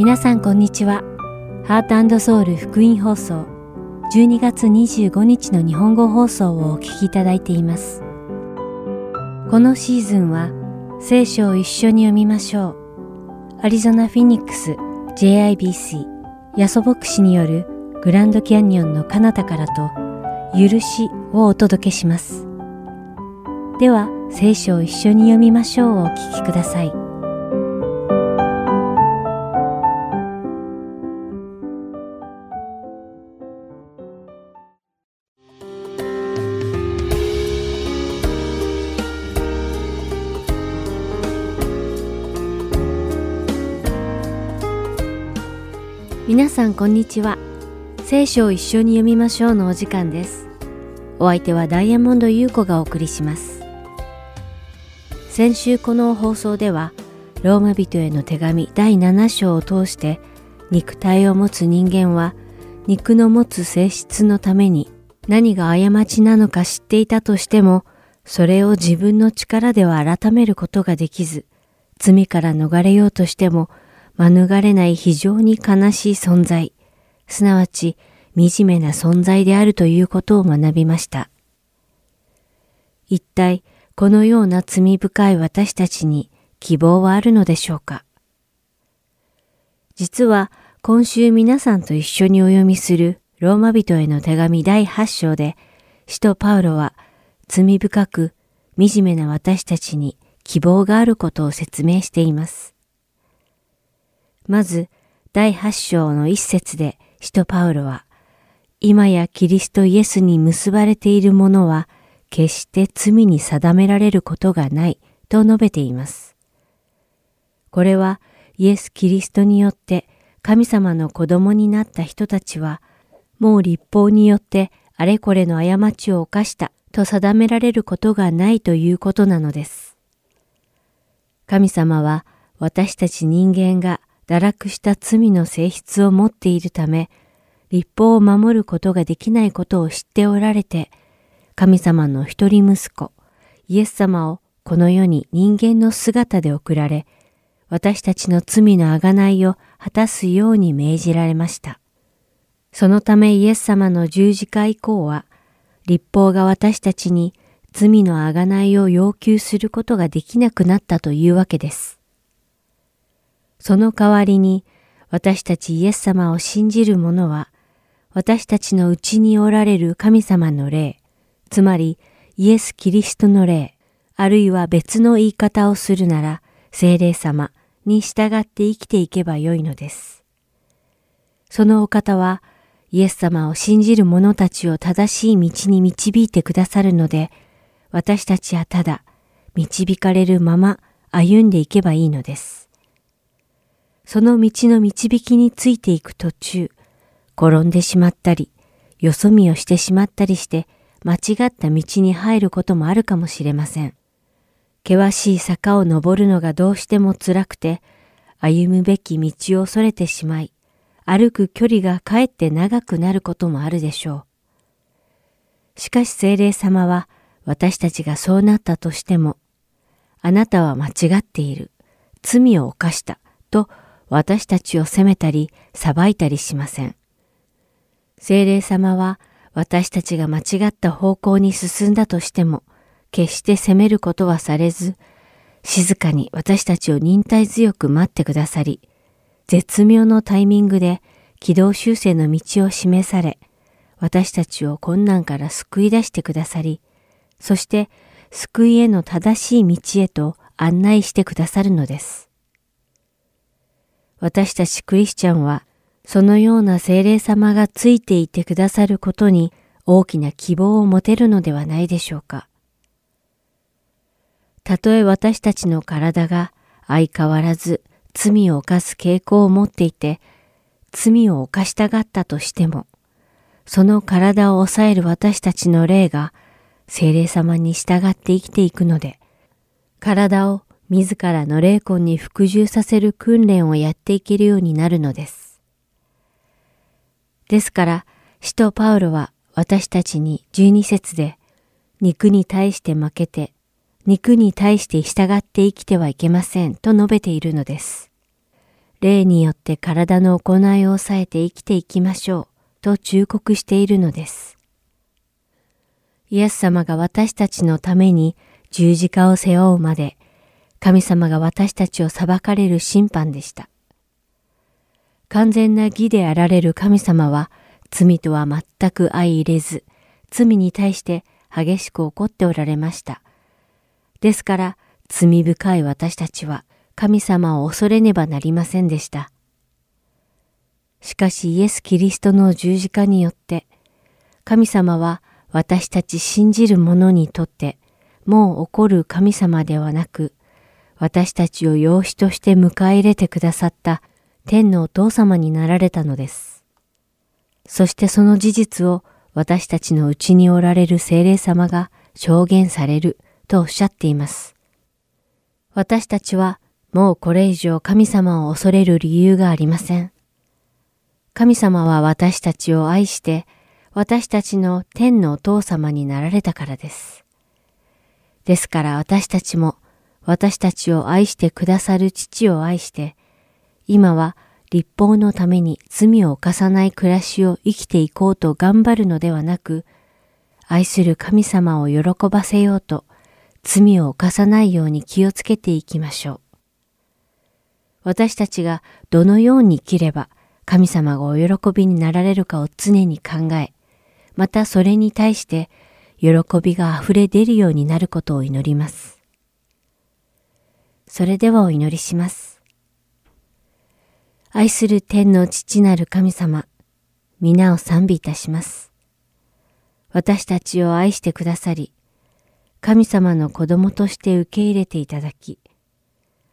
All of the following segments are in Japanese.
皆さんこんにちは。ハートソウル福音放送12月25日の日本語放送をお聞きいただいています。このシーズンは聖書を一緒に読みましょう。アリゾナ・フィニックス JIBC ヤソ牧師によるグランドキャニオンの彼方からと許しをお届けします。では聖書を一緒に読みましょうをお聞きください。皆さんこんにちは。聖書を一緒に読みましょうのお時間です。お相手はダイヤモンド優子がお送りします。先週この放送では、ローマ人への手紙第7章を通して、肉体を持つ人間は、肉の持つ性質のために何が過ちなのか知っていたとしても、それを自分の力では改めることができず、罪から逃れようとしても免れない非常に悲しい存在、すなわち惨めな存在であるということを学びました。一体このような罪深い私たちに希望はあるのでしょうか？実は今週皆さんと一緒にお読みするローマ人への手紙第8章で、使徒パウロは罪深く惨めな私たちに希望があることを説明しています。まず、第八章の一節で、使徒パウロは、今やキリストイエスに結ばれている者は、決して罪に定められることがないと述べています。これは、イエス・キリストによって神様の子供になった人たちは、もう立法によってあれこれの過ちを犯したと定められることがないということなのです。神様は私たち人間が堕落した罪の性質を持っているため、立法を守ることができないことを知っておられて、神様の一人息子、イエス様をこの世に人間の姿で送られ、私たちの罪のあがないを果たすように命じられました。そのためイエス様の十字架以降は、立法が私たちに罪のあがないを要求することができなくなったというわけです。その代わりに私たちイエス様を信じる者は、私たちのうちにおられる神様の霊、つまりイエス・キリストの霊、あるいは別の言い方をするなら、精霊様に従って生きていけばよいのです。そのお方は、イエス様を信じる者たちを正しい道に導いてくださるので、私たちはただ導かれるまま歩んでいけばいいのです。その道の導きについていく途中、転んでしまったり、よそ見をしてしまったりして、間違った道に入ることもあるかもしれません。険しい坂を登るのがどうしても辛くて、歩むべき道をそれてしまい、歩く距離がかえって長くなることもあるでしょう。しかし精霊様は私たちがそうなったとしても、あなたは間違っている、罪を犯したと私たちを責めたり裁いたりしません。精霊様は私たちが間違った方向に進んだとしても、決して責めることはされず、静かに私たちを忍耐強く待ってくださり、絶妙のタイミングで軌道修正の道を示され、私たちを困難から救い出してくださり、そして救いへの正しい道へと案内してくださるのです。私たちクリスチャンは、そのような精霊様がついていてくださることに大きな希望を持てるのではないでしょうか。たとえ私たちの体が相変わらず罪を犯す傾向を持っていて、罪を犯したがったとしても、その体を抑える私たちの霊が精霊様に従って生きていくので、体を自らの霊魂に服従させる訓練をやっていけるようになるのです。ですから、使徒パウロは私たちに十二節で、肉に対して負けて、肉に対して従って生きてはいけませんと述べているのです。霊によって体の行いを抑えて生きていきましょうと忠告しているのです。イエス様が私たちのために十字架を背負うまで、神様が私たちを裁かれる審判でした。完全な義であられる神様は罪とは全く相入れず、罪に対して激しく怒っておられました。ですから、罪深い私たちは神様を恐れねばなりませんでした。しかしイエス・キリストの十字架によって、神様は私たち信じる者にとってもう怒る神様ではなく、私たちを養子として迎え入れてくださった天のお父様になられたのです。そしてその事実を私たちのうちにおられる精霊様が証言されるとおっしゃっています。私たちはもうこれ以上神様を恐れる理由がありません。神様は私たちを愛して私たちの天のお父様になられたからです。ですから私たちも私たちを愛してくださる父を愛して今は立法のために罪を犯さない暮らしを生きていこうと頑張るのではなく、愛する神様を喜ばせようと罪を犯さないように気をつけていきましょう。私たちがどのように生きれば神様がお喜びになられるかを常に考え、またそれに対して喜びが溢れ出るようになることを祈ります。それではお祈りします。愛する天の父なる神様、皆を賛美いたします。私たちを愛してくださり、神様の子供として受け入れていただき、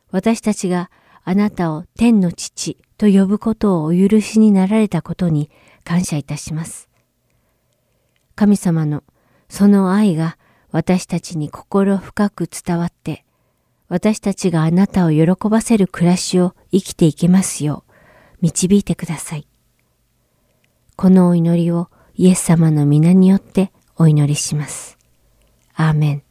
私たちがあなたを天の父と呼ぶことをお許しになられたことに感謝いたします。神様のその愛が私たちに心深く伝わって、私たちがあなたを喜ばせる暮らしを生きていけますよう、導いてください。このお祈りをイエス様の皆によってお祈りします。アーメン。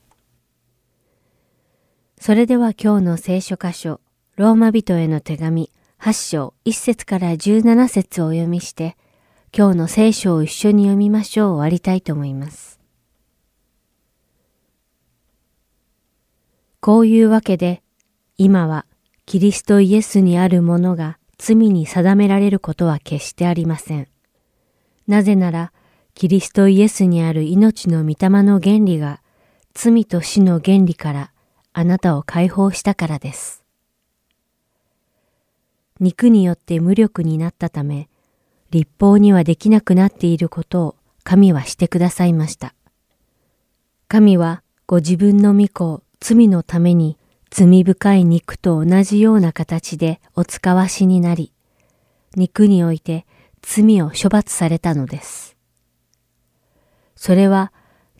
それでは今日の聖書箇所、ローマ人への手紙8章1節から17節をお読みして、今日の聖書を一緒に読みましょう終わりたいと思います。こういうわけで、今はキリストイエスにあるものが罪に定められることは決してありません。なぜなら、キリストイエスにある命の御霊の原理が罪と死の原理からあなたを解放したからです。肉によって無力になったため、立法にはできなくなっていることを神はしてくださいました。神はご自分の御子を罪のために罪深い肉と同じような形でお使わしになり、肉において罪を処罰されたのです。それは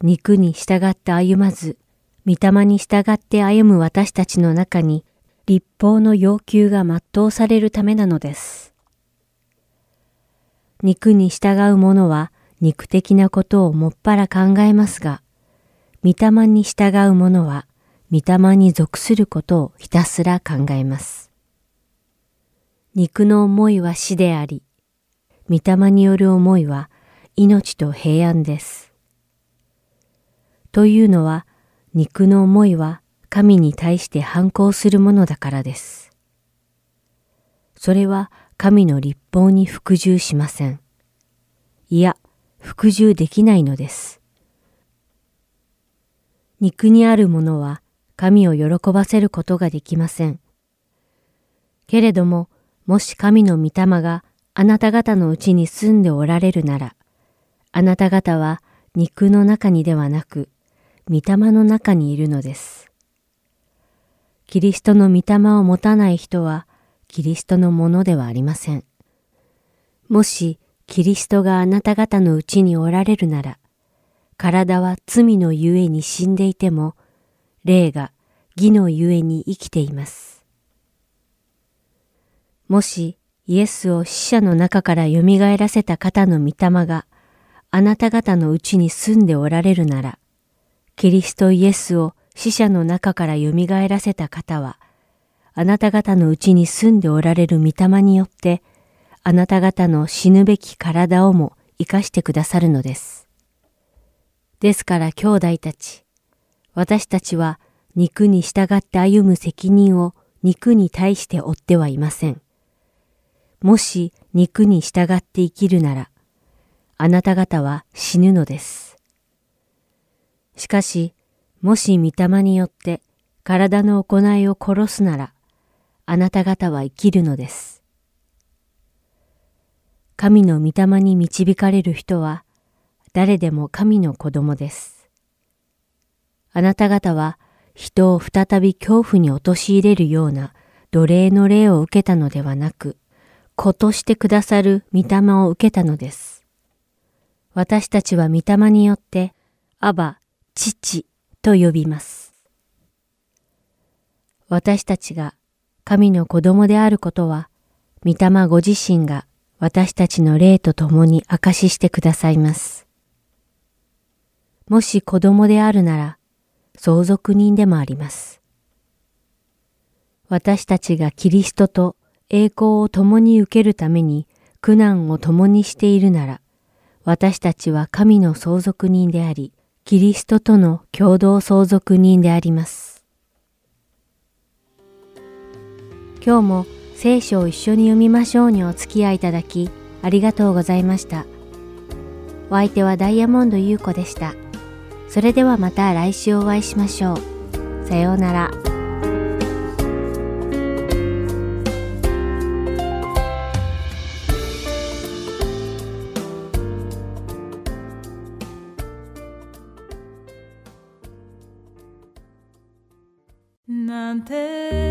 肉に従って歩まず、御霊に従って歩む私たちの中に立法の要求が全うされるためなのです。肉に従う者は肉的なことをもっぱら考えますが、御霊に従う者は御霊に属することをひたすら考えます。肉の思いは死であり、御霊による思いは命と平安です。というのは、肉の思いは神に対して反抗するものだからです。それは神の立法に服従しません。いや、服従できないのです。肉にあるものは神を喜ばせることができません。けれども、もし神の御霊があなた方のうちに住んでおられるなら、あなた方は肉の中にではなく、御霊の中にいるのです。キリストの御霊を持たない人は、キリストのものではありません。もし、キリストがあなた方のうちにおられるなら、体は罪のゆえに死んでいても、霊が義のゆえに生きています。もしイエスを死者の中から蘇らせた方の御霊があなた方のうちに住んでおられるなら、キリストイエスを死者の中から蘇らせた方は、あなた方のうちに住んでおられる御霊によって、あなた方の死ぬべき体をも生かしてくださるのです。ですから兄弟たち、私たちは肉に従って歩む責任を肉に対して負ってはいません。もし肉に従って生きるなら、あなた方は死ぬのです。しかし、もし御霊によって体の行いを殺すなら、あなた方は生きるのです。神の御霊に導かれる人は、誰でも神の子供です。あなた方は、人を再び恐怖に陥れるような奴隷の霊を受けたのではなく、子としてくださる御霊を受けたのです。私たちは御霊によって、アバ、父と呼びます。私たちが神の子供であることは、御霊ご自身が私たちの霊と共に証ししてくださいます。もし子供であるなら、相続人でもあります。私たちがキリストと栄光を共に受けるために苦難を共にしているなら、私たちは神の相続人であり、キリストとの共同相続人であります。今日も聖書を一緒に読みましょうにお付き合いいただきありがとうございました。お相手はダイヤモンド優子でした。それではまた来週お会いしましょう。さようなら。なんて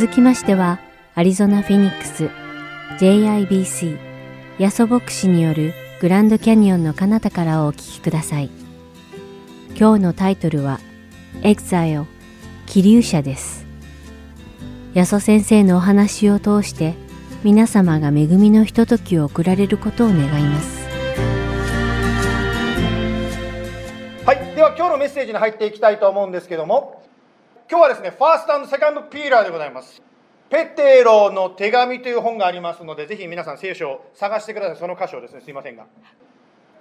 続きましては、アリゾナ・フィニックス JIBC ヤソ牧師によるグランドキャニオンの彼方からをお聞きください。今日のタイトルは Exile 気流者です。ヤソ先生のお話を通して皆様が恵みのひとときを送られることを願います。はい、では今日のメッセージに入っていきたいと思うんですけども今日はですねファーストセカンドピーラーでございます。ペテロの手紙という本がありますのでぜひ皆さん聖書を探してください。その箇所をですねすいませんが、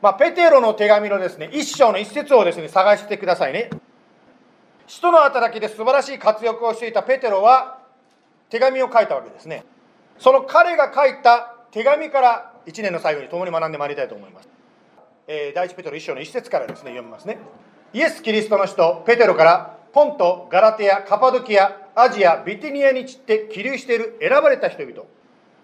まあ、ペテロの手紙のですね一章の一節をですね探してくださいね。使徒の働きで素晴らしい活躍をしていたペテロは手紙を書いたわけですね。その彼が書いた手紙から1年の最後に共に学んでまいりたいと思います。えー第一ペテロ一章の一節からですね読みますね。イエス・キリストの使徒ペテロからポントガラテアカパドキアアジアビティニアに散って起立している選ばれた人々。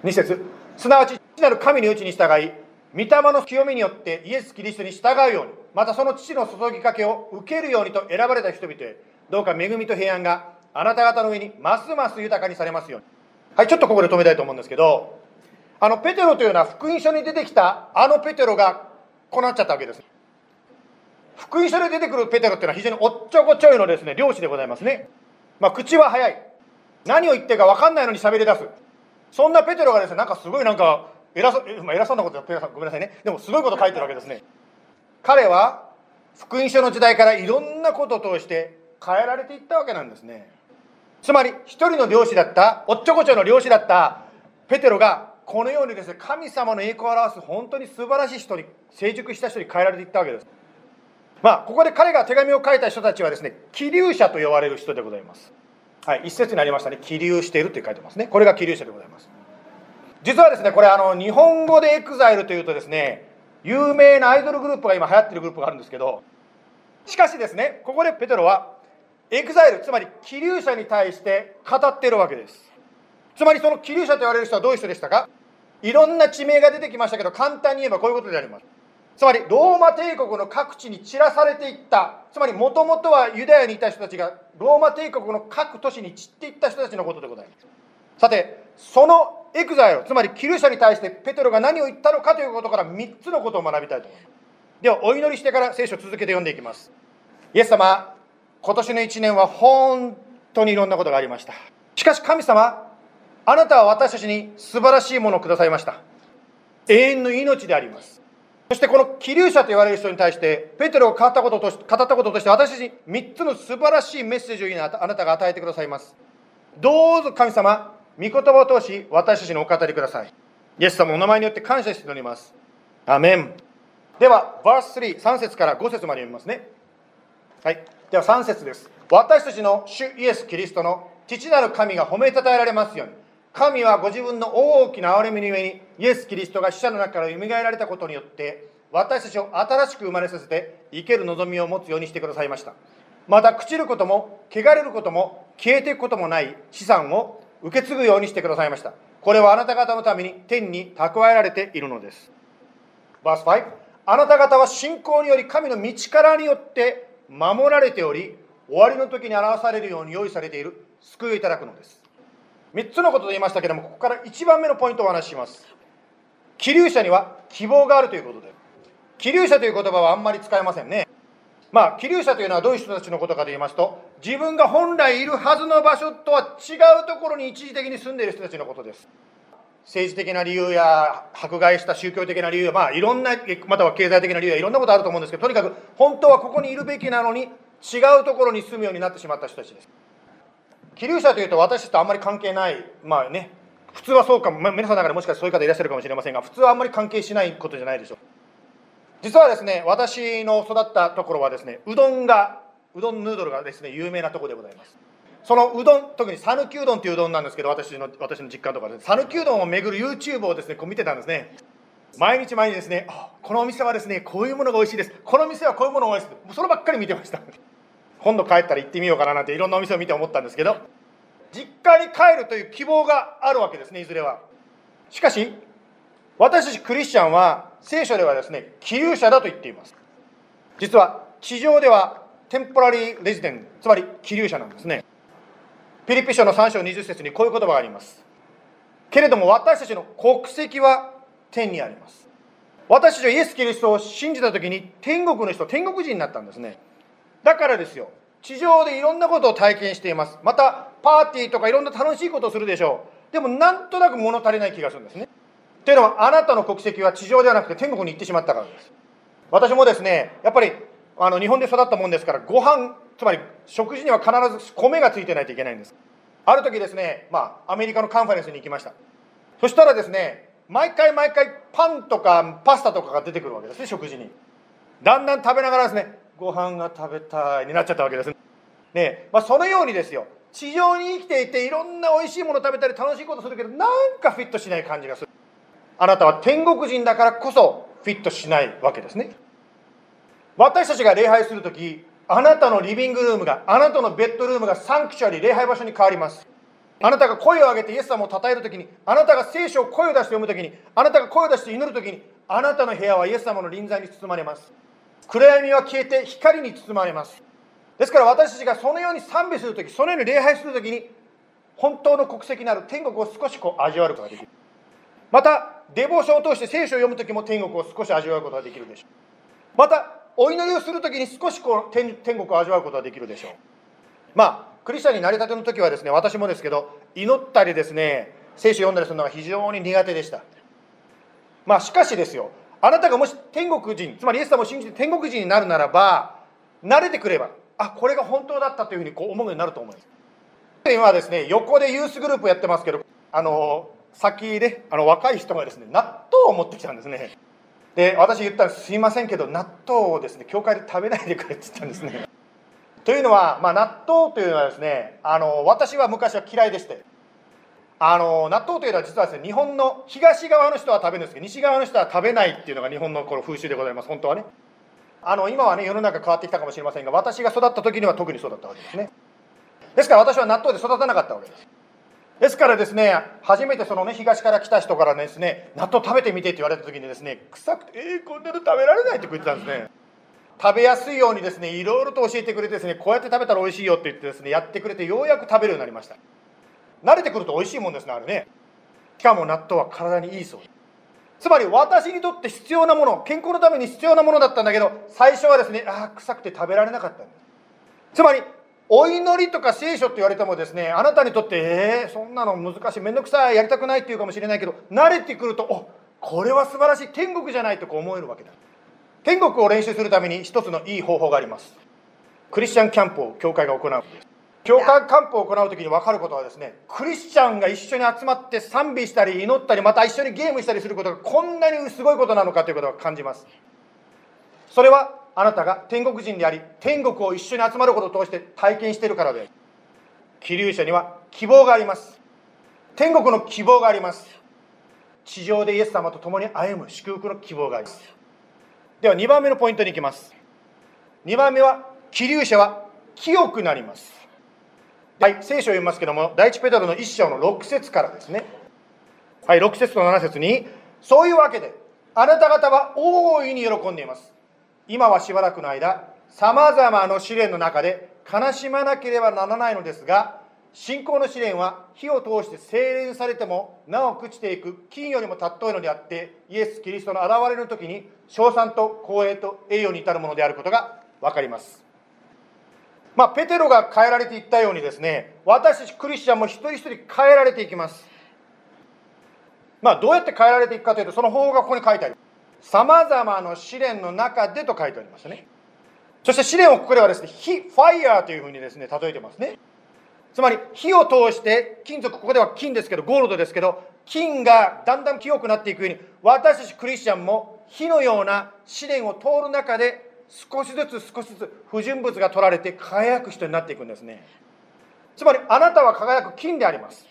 2節すなわち父なる神に内に従い御霊の清みによってイエス・キリストに従うようにまたその父の注ぎかけを受けるようにと選ばれた人々へどうか恵みと平安があなた方の上にますます豊かにされますように。はいちょっとここで止めたいと思うんですけどあのペテロというのは福音書に出てきたあのペテロがこうなっちゃったわけです。福音書で出てくるペテロっていうのは非常におっちょこちょいのですね漁師でございますね、まあ、口は早い。何を言ってるか分かんないのに喋り出す。そんなペテロがですねなんかすごいなんか偉そ、まあ、偉そうなことやってごめんなさいね。でもすごいこと書いてるわけですね。彼は福音書の時代からいろんなことを通して変えられていったわけなんですね。つまり一人の漁師だったおっちょこちょいの漁師だったペテロがこのようにですね神様の栄光を表す本当に素晴らしい人に成熟した人に変えられていったわけです。まあここで彼が手紙を書いた人たちはですね寄留者と呼ばれる人でございます。はい一節にありましたね。寄留しているって書いてますね。これが寄留者でございます。実はですねこれあの日本語で exile というとですね有名なアイドルグループが今流行ってるグループがあるんですけどしかしですねここでペテロは exile つまり寄留者に対して語っているわけです。つまりその気流者と言われる人はどういう人でしたか？いろんな地名が出てきましたけど簡単に言えばこういうことであります。つまりローマ帝国の各地に散らされていった。つまりもともとはユダヤにいた人たちがローマ帝国の各都市に散っていった人たちのことでございます。さてそのエクザイルつまりキル者に対してペテロが何を言ったのかということから3つのことを学びたいと思います。ではお祈りしてから聖書を続けて読んでいきます。イエス様今年の1年は本当にいろんなことがありました。しかし神様あなたは私たちに素晴らしいものをくださいました。永遠の命であります。そしてこの気流者と言われる人に対してペテロが語ったこととし語ったこととして私たちに3つの素晴らしいメッセージをあなたが与えてくださいます。どうぞ神様御言葉を通し私たちにお語りください。イエス様お名前によって感謝しております。アメン。ではバース3、3節から5節まで読みますね。はい。では3節です。私たちの主イエス・キリストの父なる神が褒めたたえられますように。神はご自分の大きな憐れみのゆえにイエス・キリストが死者の中から蘇られたことによって私たちを新しく生まれさせて生ける望みを持つようにしてくださいました。また朽ちることも汚れることも消えていくこともない資産を受け継ぐようにしてくださいました。これはあなた方のために天に蓄えられているのです。バース5あなた方は信仰により神の道からによって守られており終わりの時に表されるように用意されている救いをいただくのです。3つのことと言いましたけれどもここから1番目のポイントをお話しします。気流者には希望があるということで。気流者という言葉はあんまり使えませんね。まあ気流者というのはどういう人たちのことかと言いますと自分が本来いるはずの場所とは違うところに一時的に住んでいる人たちのことです。政治的な理由や迫害した宗教的な理由やまあいろんなまたは経済的な理由やいろんなことあると思うんですけどとにかく本当はここにいるべきなのに違うところに住むようになってしまった人たちです。気流者というと私とあんまり関係ないまあね普通はそうかも、まあ、皆さんの中でもしかしてそういう方いらっしゃるかもしれませんが普通はあんまり関係しないことじゃないでしょう。実はですね私の育ったところはですねうどんがうどんヌードルがですね有名なところでございます。そのうどん特に讃岐うどんといううどんなんですけど私の私の実家とかで讃岐うどんを巡る YouTube をですねこう見てたんですね。毎日毎日ですねこのお店はですねこういうものが美味しいです。この店はこういうものが美味しいです。そればっかり見てました。今度帰ったら行ってみようかななんていろんなお店を見て思ったんですけど実家に帰るという希望があるわけですねいずれは。しかし私たちクリスチャンは聖書ではですね気流者だと言っています。実は地上ではテンポラリーレジデンつまり気流者なんですね。ピリピ書の3章20節にこういう言葉があります。けれども私たちの国籍は天にあります。私たちはイエス・キリストを信じた時に天国の人天国人になったんですね。だからですよ地上でいろんなことを体験しています。またパーティーとかいろんな楽しいことをするでしょう。でもなんとなく物足りない気がするんですね。というのはあなたの国籍は地上ではなくて天国に行ってしまったからです。私もですねやっぱりあの日本で育ったもんですからご飯つまり食事には必ず米がついてないといけないんです。ある時ですね、まあ、アメリカのカンファレンスに行きました。そしたらですね毎回毎回パンとかパスタとかが出てくるわけですね食事に。だんだん食べながらですねご飯が食べたいになっちゃったわけです。ねまあ、そのようにですよ。地上に生きていていろんな美味しいもの食べたり楽しいことするけどなんかフィットしない感じがする。あなたは天国人だからこそフィットしないわけですね。私たちが礼拝する時あなたのリビングルームがあなたのベッドルームがサンクチュアリ礼拝場所に変わります。あなたが声を上げてイエス様を称える時にあなたが聖書を声を出して読む時にあなたが声を出して祈る時にあなたの部屋はイエス様の臨在に包まれます。暗闇は消えて光に包まれます。ですから私たちがそのように賛美する時そのように礼拝する時に本当の国籍なる天国を少しこう味わうことができる。またデボーションを通して聖書を読む時も天国を少し味わうことができるでしょう。またお祈りをする時に少しこう天天国を味わうことができるでしょう。まあクリスチャンになりたての時はですね私もですけど祈ったりですね聖書を読んだりするのが非常に苦手でした。まあしかしですよあなたがもし天国人つまりイエス様を信じて天国人になるならば慣れてくればあこれが本当だったというふうにこう思うようになると思います。今はですね横でユースグループやってますけどあの先であの若い人がですね納豆を持ってきたんですね。で私言ったらすいませんけど納豆をですね教会で食べないでくれって言ったんですね。というのは、まあ、納豆というのはですねあの私は昔は嫌いでしてあの納豆というのは実はですね日本の東側の人は食べるんですけど西側の人は食べないっていうのが日本のこの風習でございます。本当はね。あの今はね世の中変わってきたかもしれませんが私が育った時には特にそうだったわけですね。ですから私は納豆で育たなかったわけです。ですからですね初めてそのね東から来た人からですね納豆食べてみてって言われた時にですね臭くてえー、こんなの食べられないって言ってたんですね。食べやすいようにですねいろいろと教えてくれてですねこうやって食べたら美味しいよって言ってですねやってくれてようやく食べるようになりました。慣れてくると美味しいもんですねあれね。しかも納豆は体にいいそう。つまり私にとって必要なもの健康のために必要なものだったんだけど最初はですねああ臭くて食べられなかったんですつまりお祈りとか聖書って言われてもですねあなたにとってえー、そんなの難しい面倒くさいやりたくないっていうかもしれないけど慣れてくるとおこれは素晴らしい天国じゃないとこう思えるわけだ。天国を練習するために一つのいい方法があります。クリスチャンキャンプを教会が行う。んです教会キャンプを行う時に分かることはですねクリスチャンが一緒に集まって賛美したり祈ったりまた一緒にゲームしたりすることがこんなにすごいことなのかということを感じます。それはあなたが天国人であり天国を一緒に集まることを通して体験しているからです気流者には希望があります。天国の希望があります。地上でイエス様と共に歩む祝福の希望があります。では2番目のポイントに行きます。2番目は気流者は清くなります。はい、聖書を読みますけども、第一ペテロの一章の6節からですね。はい、6節と7節に、そういうわけで、あなた方は大いに喜んでいます。今はしばらくの間、さまざまな試練の中で悲しまなければならないのですが、信仰の試練は火を通して精錬されてもなお朽ちていく金よりも尊いのであってイエス・キリストの現れの時に称賛と光栄と栄誉に至るものであることが分かりますまあ、ペテロが変えられていったようにですね、私たちクリスチャンも一人一人変えられていきます。まあ、どうやって変えられていくかというと、その方法がここに書いてある。さまざまな試練の中でと書いてありますね。そして試練をここではですね、火、ファイヤーというふうにですね、例えてますね。つまり、火を通して、金属、ここでは金ですけど、ゴールドですけど、金がだんだん清くなっていくように、私たちクリスチャンも火のような試練を通る中で少しずつ少しずつ不純物が取られて輝く人になっていくんですね。つまりあなたは輝く金であります。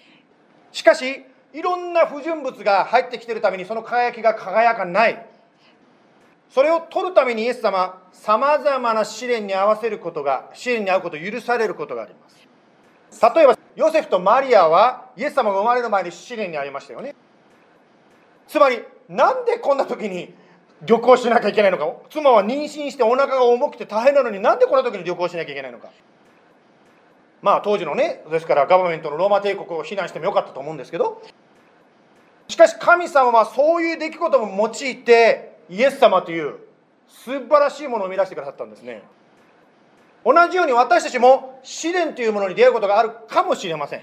しかしいろんな不純物が入ってきているためにその輝きが輝かない。それを取るためにイエス様はさまざまな試練に合わせることが試練に遭うことを許されることがあります。例えばヨセフとマリアはイエス様が生まれる前に試練に遭いましたよね。つまりなんでこんな時に旅行しなきゃいけないのか。妻は妊娠してお腹が重くて大変なのになんでこんな時に旅行しなきゃいけないのか。まあ当時のねですからガバメントのローマ帝国を非難してもよかったと思うんですけど。しかし神様はそういう出来事も用いてイエス様という素晴らしいものを生み出してくださったんですね。同じように私たちも試練というものに出会うことがあるかもしれません、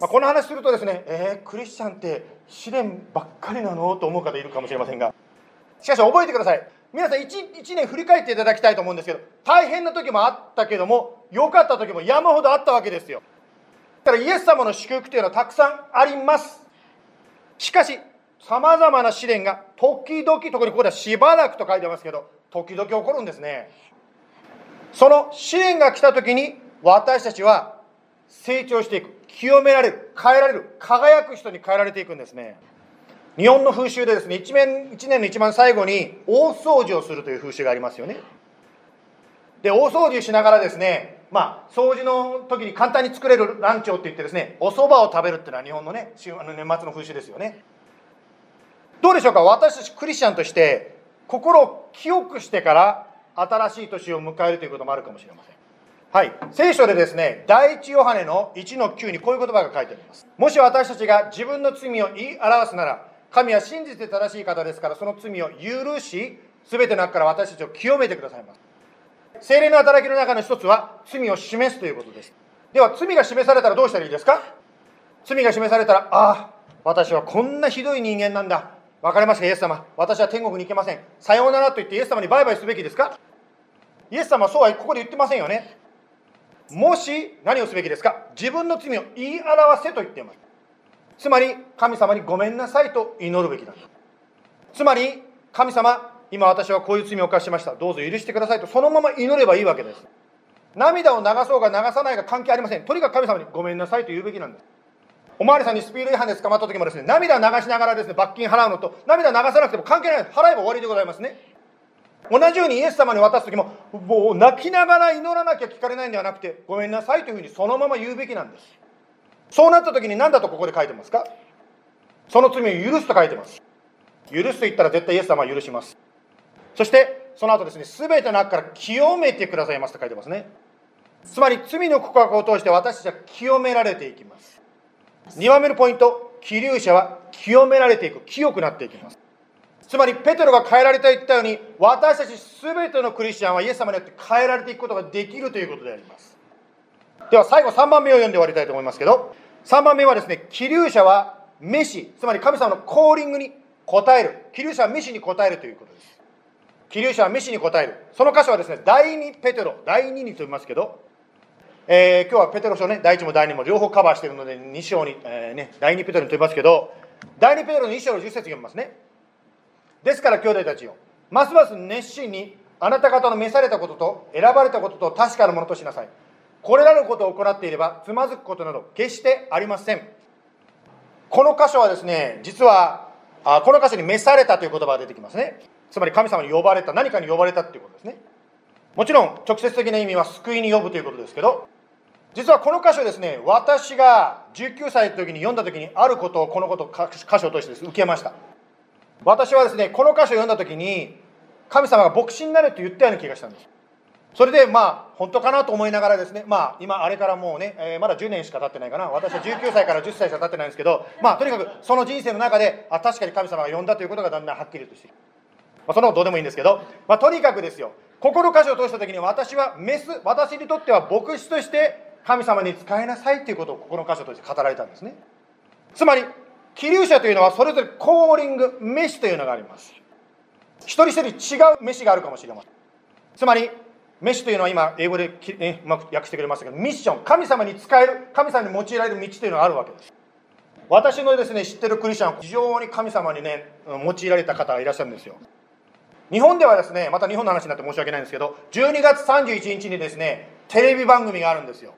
まあ、この話するとですねえー、クリスチャンって試練ばっかりなの？と思う方いるかもしれませんが。しかし覚えてください。皆さん 1, 1年振り返っていただきたいと思うんですけど大変な時もあったけども良かった時も山ほどあったわけですよ。だからイエス様の祝福というのはたくさんあります。しかしさまざまな試練が時々特にここではしばらくと書いてますけど時々起こるんですね。その試練が来た時に私たちは成長していく清められる変えられる輝く人に変えられていくんですね。日本の風習でですね一面一年の一番最後に大掃除をするという風習がありますよね。で大掃除しながらですねまあ掃除の時に簡単に作れるランチョウって言ってですねお蕎麦を食べるっていうのは日本のね年末の風習ですよね。どうでしょうか？私たちクリスチャンとして心を清くしてから新しい年を迎えるということもあるかもしれません。はい。聖書でですね第一ヨハネの1の9にこういう言葉が書いてあります。もし私たちが自分の罪を言い表すなら神は信じて正しい方ですからその罪を許し全ての中から私たちを清めてくださいます。精霊の働きの中の一つは罪を示すということです。では罪が示されたらどうしたらいいですか？罪が示されたらああ私はこんなひどい人間なんだ。分かりましたイエス様。私は天国に行けません。さようならと言ってイエス様にバイバイすべきですか？イエス様はそうはここで言ってませんよね。もし何をすべきですか？自分の罪を言い表せと言っています。つまり神様にごめんなさいと祈るべきだ。つまり神様今私はこういう罪を犯しました。どうぞ許してくださいと。そのまま祈ればいいわけです。涙を流そうが流さないが関係ありません。とにかく神様にごめんなさいと言うべきなんです。おまわりさんにスピード違反で捕まった時もですね涙流しながらですね罰金払うのと涙流さなくても関係ない。払えば終わりでございますね。同じようにイエス様に渡す時ももう泣きながら祈らなきゃ聞かれないんではなくてごめんなさいというふうにそのまま言うべきなんです。そうなった時に何だとここで書いてますか？その罪を許すと書いてます。許すと言ったら絶対イエス様は許します。そしてその後ですね全ての中から清めてくださいますと書いてますね。つまり罪の告白を通して私たちは清められていきます。2番目のポイント気流者は清められていく。清くなっていきます。つまりペテロが変えられた言ったように私たち全てのクリスチャンはイエス様によって変えられていくことができるということであります。では最後3番目を読んで終わりたいと思いますけど3番目はですね気流者はメシつまり神様のコーリングに応える気流者はメシに応えるということです気流者はメシに応えるその箇所はですね第2ペテロ第2にと言いますけどえー、今日はペテロ書ね、第1も第2も両方カバーしているので、2章に、えー、ね、第2ペテロに飛びますけど、第2ペテロの1章の10節読みますね。ですから兄弟たちよ、ますます熱心にあなた方の召されたことと選ばれたことと確かなものとしなさい。これらのことを行っていれば、つまずくことなど決してありません。この箇所はですね、実は、あこの箇所に召されたという言葉が出てきますね。つまり神様に呼ばれた、何かに呼ばれたということですね。もちろん直接的な意味は救いに呼ぶということですけど、実はこの箇所ですね、私が19歳の時に読んだ時にあることをこのこと箇所としてです受けました。私はですね、この箇所を読んだ時に、神様が牧師になると言ったような気がしたんです。それでまあ本当かなと思いながらですね、まあ今あれからもうね、えー、まだ10年しか経ってないかな、私は19歳から10歳しか経ってないんですけど、まあとにかくその人生の中で、あ確かに神様が呼んだということがだんだんはっきりとしている。まあ、そのどうでもいいんですけど、まあ、とにかくですよ、ここの箇所を通した時に私はメス、私にとっては牧師として神様に仕えなさいということをここの箇所として語られたんですね。つまり気流者というのはそれぞれコーリング飯というのがあります。一人一人違う飯があるかもしれません。つまり飯というのは今英語でき、ね、うまく訳してくれましたけどミッション神様に使える神様に用いられる道というのがあるわけです。私のですね知ってるクリスチャン非常に神様にね用いられた方がいらっしゃるんですよ。日本ではですねまた日本の話になって申し訳ないんですけど12月31日にですねテレビ番組があるんですよ。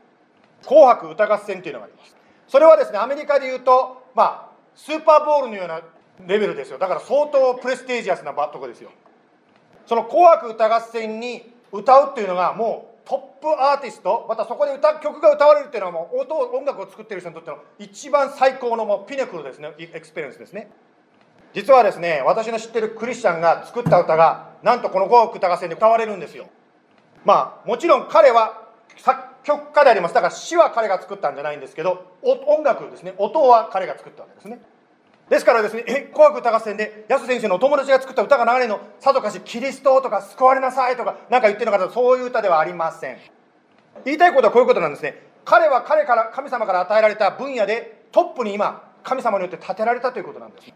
紅白歌合戦というのがあります。それはですねアメリカでいうとまあスーパーボウルのようなレベルですよ。だから相当 prestigious なとこですよ。その「紅白歌合戦」に歌うっていうのがもうトップアーティストまたそこで歌曲が歌われるっていうのはもう音音楽を作ってる人にとっての一番最高のもう pinnacle ですね。 experience ですね。実はですね私の知ってるクリスチャンが作った歌がなんとこの「紅白歌合戦」で歌われるんですよ。まあもちろん彼は作曲家であります。だから詩は彼が作ったんじゃないんですけど音楽ですね。音は彼が作ったわけですね。ですからですね、え、紅白歌合戦で、安先生のお友達が作った歌が流れの、さぞかしキリストとか救われなさいとか、なんか言ってるのか、そういう歌ではありません。言いたいことはこういうことなんですね。彼は彼から、神様から与えられた分野で、トップに今、神様によって立てられたということなんです。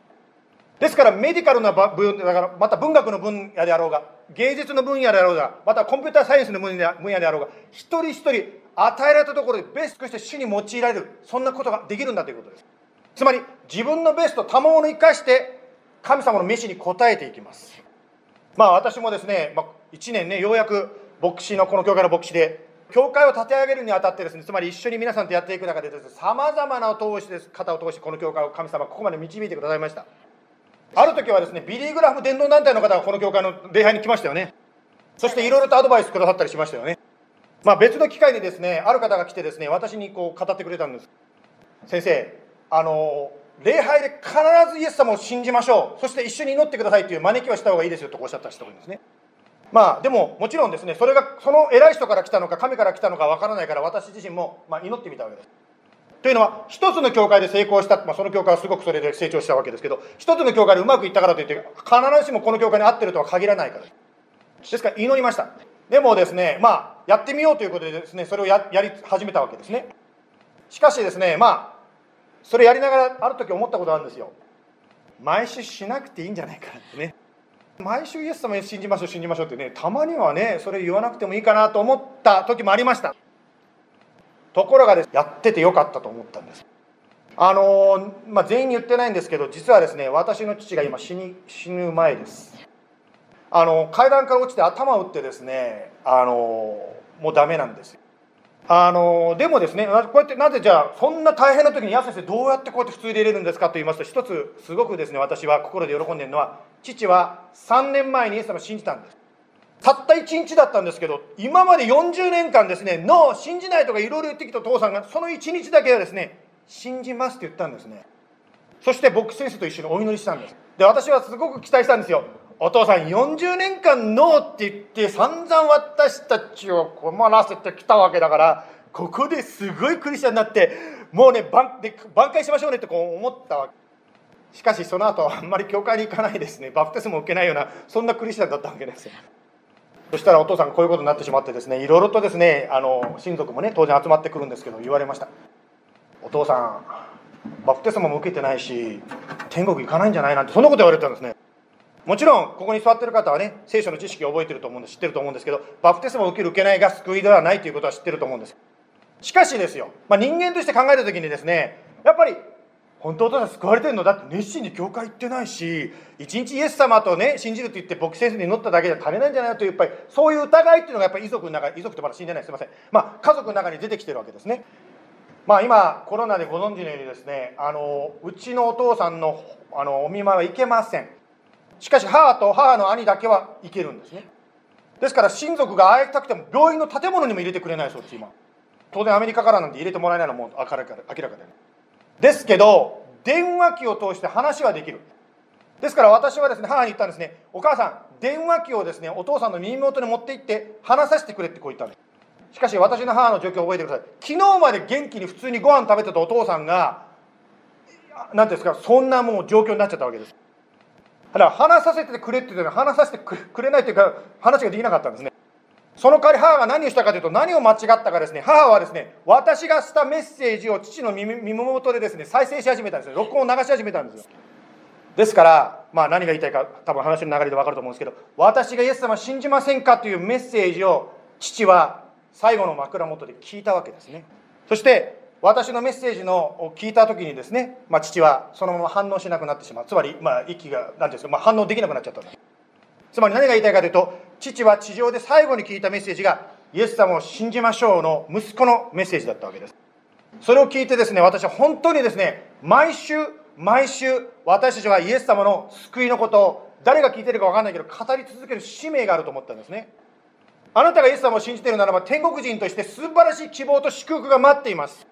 ですからメディカルな分野だからまた文学の分野であろうが芸術の分野であろうがまたコンピューターサイエンスの分野であろうが一人一人与えられたところでベストとして主に用いられるそんなことができるんだということですつまり自分のベスト賜物を生かして神様の飯に応えていきます。まあ私もですね、まあ、1年ねようやく牧師のこの教会の牧師で教会を立て上げるにあたってですねつまり一緒に皆さんとやっていく中でさまざまな通しです方を通してこの教会を神様ここまで導いてくださいました。ある時はですねビリー・グラフ伝道団体の方がこの教会の礼拝に来ましたよね。そしていろいろとアドバイスくださったりしましたよね。まあ別の機会にですねある方が来てですね私にこう語ってくれたんです。先生あの礼拝で必ずイエス様を信じましょう。そして一緒に祈ってくださいという招きはした方がいいですよとおっしゃった人がいるんですねまあでももちろんですね。それがその偉い人から来たのか神から来たのかわからないから私自身もまあ祈ってみたわけです。というのは一つの教会で成功した、まあ、その教会はすごくそれで成長したわけですけど一つの教会でうまくいったからといって必ずしもこの教会に合ってるとは限らないから。ですから祈りました。でもですねまあやってみようということでですねそれをやり始めたわけですね。しかしですねまあそれやりながらある時思ったことあるんですよ。毎週しなくていいんじゃないかなってね。毎週イエス様に信じましょう信じましょうってねたまにはねそれ言わなくてもいいかなと思った時もありました。ところがですやっててよかったと思ったんです。あのまあ、全員に言ってないんですけど実はですね私の父が今死に死ぬ前です。あの階段から落ちて頭を打ってですねあのもうダメなんですよ。あのでもですねこうやってなぜじゃあそんな大変な時に「や先生どうやってこうやって普通で入れるんですか?」と言いますと一つすごくですね私は心で喜んでるのは父は3年前にイエス様を信じたんです。たった1日だったんですけど今まで40年間ですね「ノー信じない」とかいろいろ言ってきた父さんがその1日だけはですね「信じます」って言ったんですね。そして僕先生と一緒にお祈りしたんです。で私はすごく期待したんですよ。お父さん40年間ノーって言って散々私たちを困らせてきたわけだからここですごいクリスチャンになってもうね挽で挽回しましょうねってこう思ったわけ。しかしその後あんまり教会に行かないですね。バプテスマを受けないようなそんなクリスチャンだったわけですよ。そしたらお父さんこういうことになってしまってですねいろいろとですねあの親族もね当然集まってくるんですけど言われました。お父さんバプテスマも受けてないし天国行かないんじゃないなんてそんなこと言われたんですね。もちろんここに座ってる方はね聖書の知識を覚えてると思うんです知ってると思うんですけどバプテスマを受ける受けないが救いではないということは知ってると思うんです。しかしですよ、まあ、人間として考えた時にですねやっぱり本当お父さん救われてるのだって熱心に教会行ってないし一日イエス様とね信じるって言って牧師先生に乗っただけじゃ足りないんじゃないかというやっぱりそういう疑いっていうのがやっぱり遺族の中遺族ってまだ死んでないすいません。まあ家族の中に出てきてるわけですね。まあ今コロナでご存知のようにですねあのうちのお父さんのあのお見舞いは行けません。しかし母と母の兄だけは行けるんですね。ですから親族が会いたくても病院の建物にも入れてくれないそうです今。当然アメリカからなんて入れてもらえないのも明らかで。明らかで、ね、ですけど電話機を通して話はできる。ですから私はですね母に言ったんですね。お母さん電話機をですねお父さんの耳元に持って行って話させてくれってこう言ったんですしかし私の母の状況を覚えてください。昨日まで元気に普通にご飯食べてたお父さんが何ていうんですかそんなもう状況になっちゃったわけです。だから話させてくれって言ったら話させてくれないというか話ができなかったんですね。その代わり母が何をしたかというと何を間違ったかですね。母はですね私がしたメッセージを父の耳元でですね再生し始めたんですよ。録音を流し始めたんですよ。ですからまあ何が言いたいか多分話の流れで分かると思うんですけど私がイエス様信じませんかというメッセージを父は最後の枕元で聞いたわけですね。そして私のメッセージのを聞いた時にですね、まあ、父はそのまま反応しなくなってしまう。つまり、まあ、息が何ていうんですか、まあ、反応できなくなっちゃったつまり何が言いたいかというと父は地上で最後に聞いたメッセージがイエス様を信じましょうの息子のメッセージだったわけです。それを聞いてですね私は本当にですね毎週毎週私たちはイエス様の救いのことを誰が聞いてるか分かんないけど語り続ける使命があると思ったんですね。あなたがイエス様を信じているならば天国人として素晴らしい希望と祝福が待っています。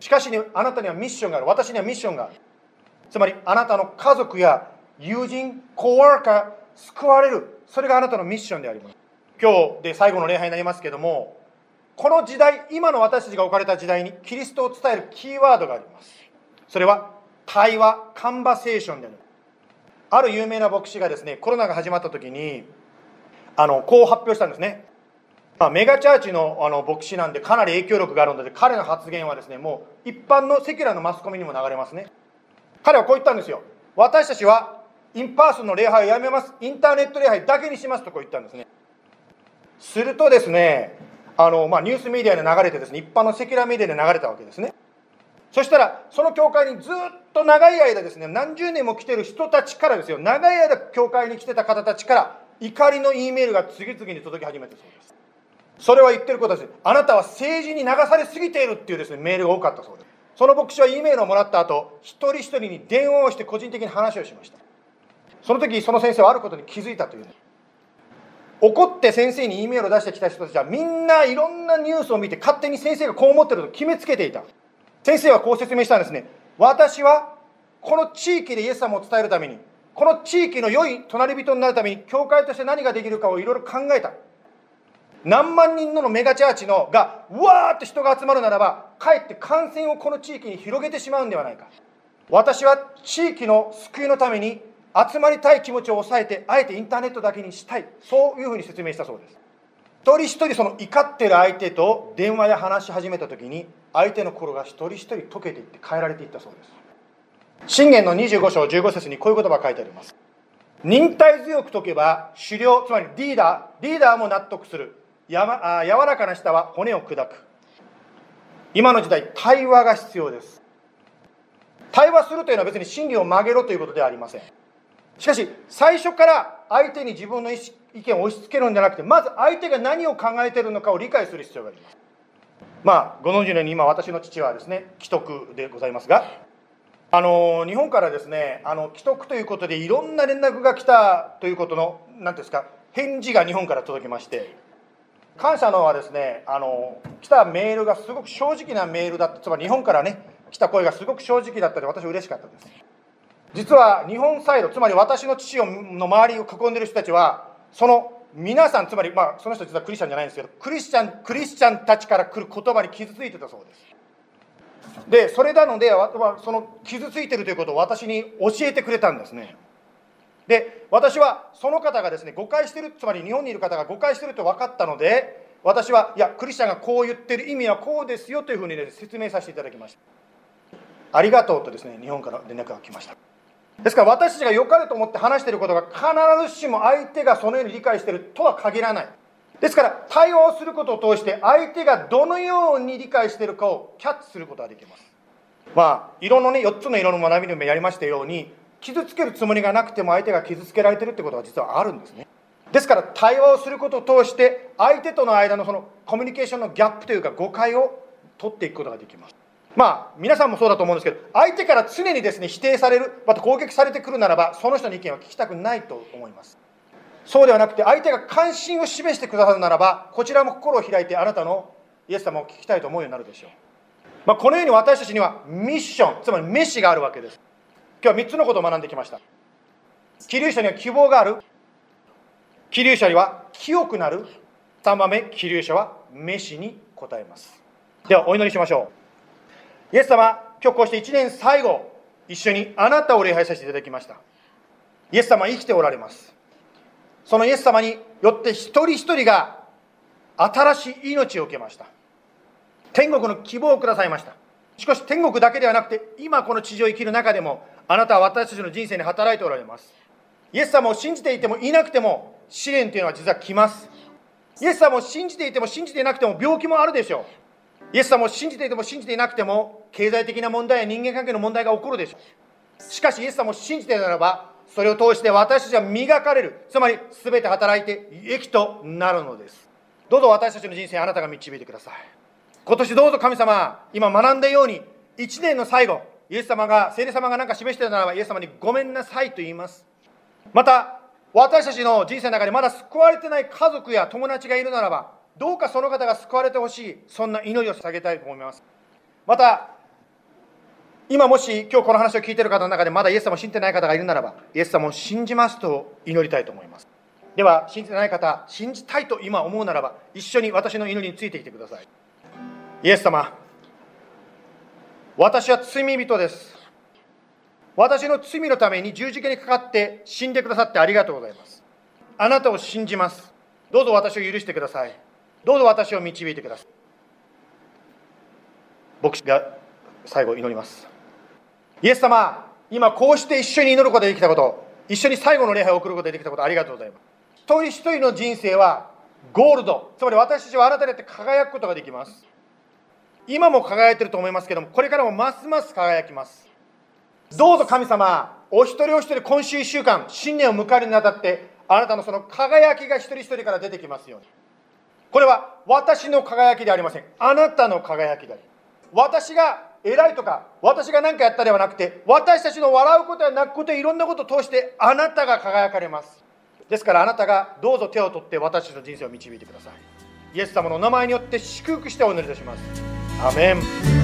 しかし、ね、あなたにはミッションがある。私にはミッションがある。つまりあなたの家族や友人コワーカー救われる。それがあなたのミッションであります。今日で最後の礼拝になりますけどもこの時代今の私たちが置かれた時代にキリストを伝えるキーワードがあります。それは対話カンバセーションである。ある有名な牧師がですねコロナが始まった時にあのこう発表したんですね、まあ、メガチャーチのあの牧師なんでかなり影響力があるので彼の発言はですねもう一般のセキュラーのマスコミにも流れますね。彼はこう言ったんですよ。私たちは in-person の礼拝をやめます。インターネット礼拝だけにしますとこう言ったんですね。するとですねあの、まあ、ニュースメディアで流れてですね一般の secular media で流れたわけですね。そしたらその教会にずっと長い間ですね何十年も来てる人たちからですよ長い間教会に来てた方たちから怒りの E メールが次々に届き始めたそうです。それは言ってることです。あなたは政治に流されすぎているっていうですねメールが多かったそうです。その牧師は E メールをもらった後一人一人に電話をして個人的に話をしました。その時その先生はあることに気づいたという怒って先生に E メールを出してきた人たちはみんないろんなニュースを見て勝手に先生がこう思ってると決めつけていた。先生はこう説明したんですね。私はこの地域でイエス様を伝えるためにこの地域の良い隣人になるために教会として何ができるかをいろいろ考えた。何万人のメガチャーチのがうわーって人が集まるならばかえって感染をこの地域に広げてしまうんではないか。私は地域の救いのために集まりたい気持ちを抑えてあえてインターネットだけにしたい。そういうふうに説明したそうです。一人一人その怒ってる相手と電話で話し始めた時に相手の心が一人一人溶けていって変えられていったそうです。信玄の25章15節にこういう言葉が書いてあります。忍耐強く解けば狩猟つまりリーダーリーダーも納得する。や、ま、あ柔らかな舌は骨を砕く。今の時代対話が必要です。対話するというのは別に真理を曲げろということではありません。しかし最初から相手に自分の意見を押し付けるんじゃなくてまず相手が何を考えているのかを理解する必要があります。まあご存知のように今私の父はですね既得でございますがあの日本からですねあの既得ということでいろんな連絡が来たということの何ですか返事が日本から届きまして感謝のはですねあの来たメールがすごく正直なメールだった。つまり日本からね来た声がすごく正直だったので私は嬉しかったです。実は日本サイドつまり私の父の周りを囲んでる人たちはその皆さんつまりまあその人実はクリスチャンじゃないんですけどクリスチャンクリスチャンたちから来る言葉に傷ついてたそうです。でそれなのでその傷ついてるということを私に教えてくれたんですね。で私はその方がですね誤解してるつまり日本にいる方が誤解してると分かったので私はいやクリスチャンがこう言ってる意味はこうですよというふうに、ね、説明させていただきました。ありがとうとですね日本から連絡が来ました。ですから私たちが良かれと思って話していることが必ずしも相手がそのように理解しているとは限らない。ですから対話をすることを通して相手がどのように理解しているかをキャッチすることができます。まあ色のね4つの色の学びでもやりましたように傷つけるつもりがなくても相手が傷つけられてるってことは実はあるんですね。ですから対話をすることを通して相手との間のそのコミュニケーションのギャップというか誤解を取っていくことができます。まあ皆さんもそうだと思うんですけど相手から常にですね否定されるまた攻撃されてくるならばその人の意見は聞きたくないと思います。そうではなくて相手が関心を示してくださるならばこちらも心を開いてあなたのイエス様を聞きたいと思うようになるでしょう、まあ、このように私たちにはミッションつまりメシがあるわけです。今日は3つのことを学んできました気流者には希望がある気流者には清くなる3番目気流者はメシに答えますではお祈りしましょうイエス様、今日こうして1年最後、一緒にあなたを礼拝させていただきました。イエス様生きておられます。そのイエス様によって一人一人が新しい命を受けました。天国の希望をくださいました。しかし天国だけではなくて、今この地上を生きる中でも、あなたは私たちの人生に働いておられます。イエス様を信じていてもいなくても、試練というのは実は来ます。イエス様を信じていても信じていなくても病気もあるでしょう。イエス様を信じていても信じていなくても経済的な問題や人間関係の問題が起こるでしょうしかしイエス様を信じているならばそれを通して私たちは磨かれるつまり全て働いて益となるのですどうぞ私たちの人生あなたが導いてください今年どうぞ神様今学んだように1年の最後イエス様が聖霊様が何か示しているならばイエス様にごめんなさいと言います。また私たちの人生の中でまだ救われてない家族や友達がいるならばどうかその方が救われてほしいそんな祈りを捧げたいと思います。また今もし今日この話を聞いている方の中でまだイエス様を信じてない方がいるならばイエス様を信じますと祈りたいと思います。では信じてない方信じたいと今思うならば一緒に私の祈りについてきてください。イエス様私は罪人です。私の罪のために十字架にかかって死んでくださってありがとうございます。あなたを信じます。どうぞ私を許してください。どうぞ私を導いてください。牧師が最後祈ります。イエス様今こうして一緒に祈ることができたこと。一緒に最後の礼拝を送ることができたことありがとうございます。一人一人の人生はゴールド。つまり私たちはあなたによって輝くことができます。今も輝いてると思いますけどもこれからもますます輝きます。どうぞ神様お一人お一人今週1週間新年を迎えるにあたってあなたのその輝きが一人一人から出てきますように。これは私の輝きではありません。あなたの輝きであり私が偉いとか私が何かやったではなくて私たちの笑うことや泣くこといろんなことを通してあなたが輝かれます。ですからあなたがどうぞ手を取って私たちの人生を導いてください。イエス様のお名前によって祝福してお祈りいたします。ア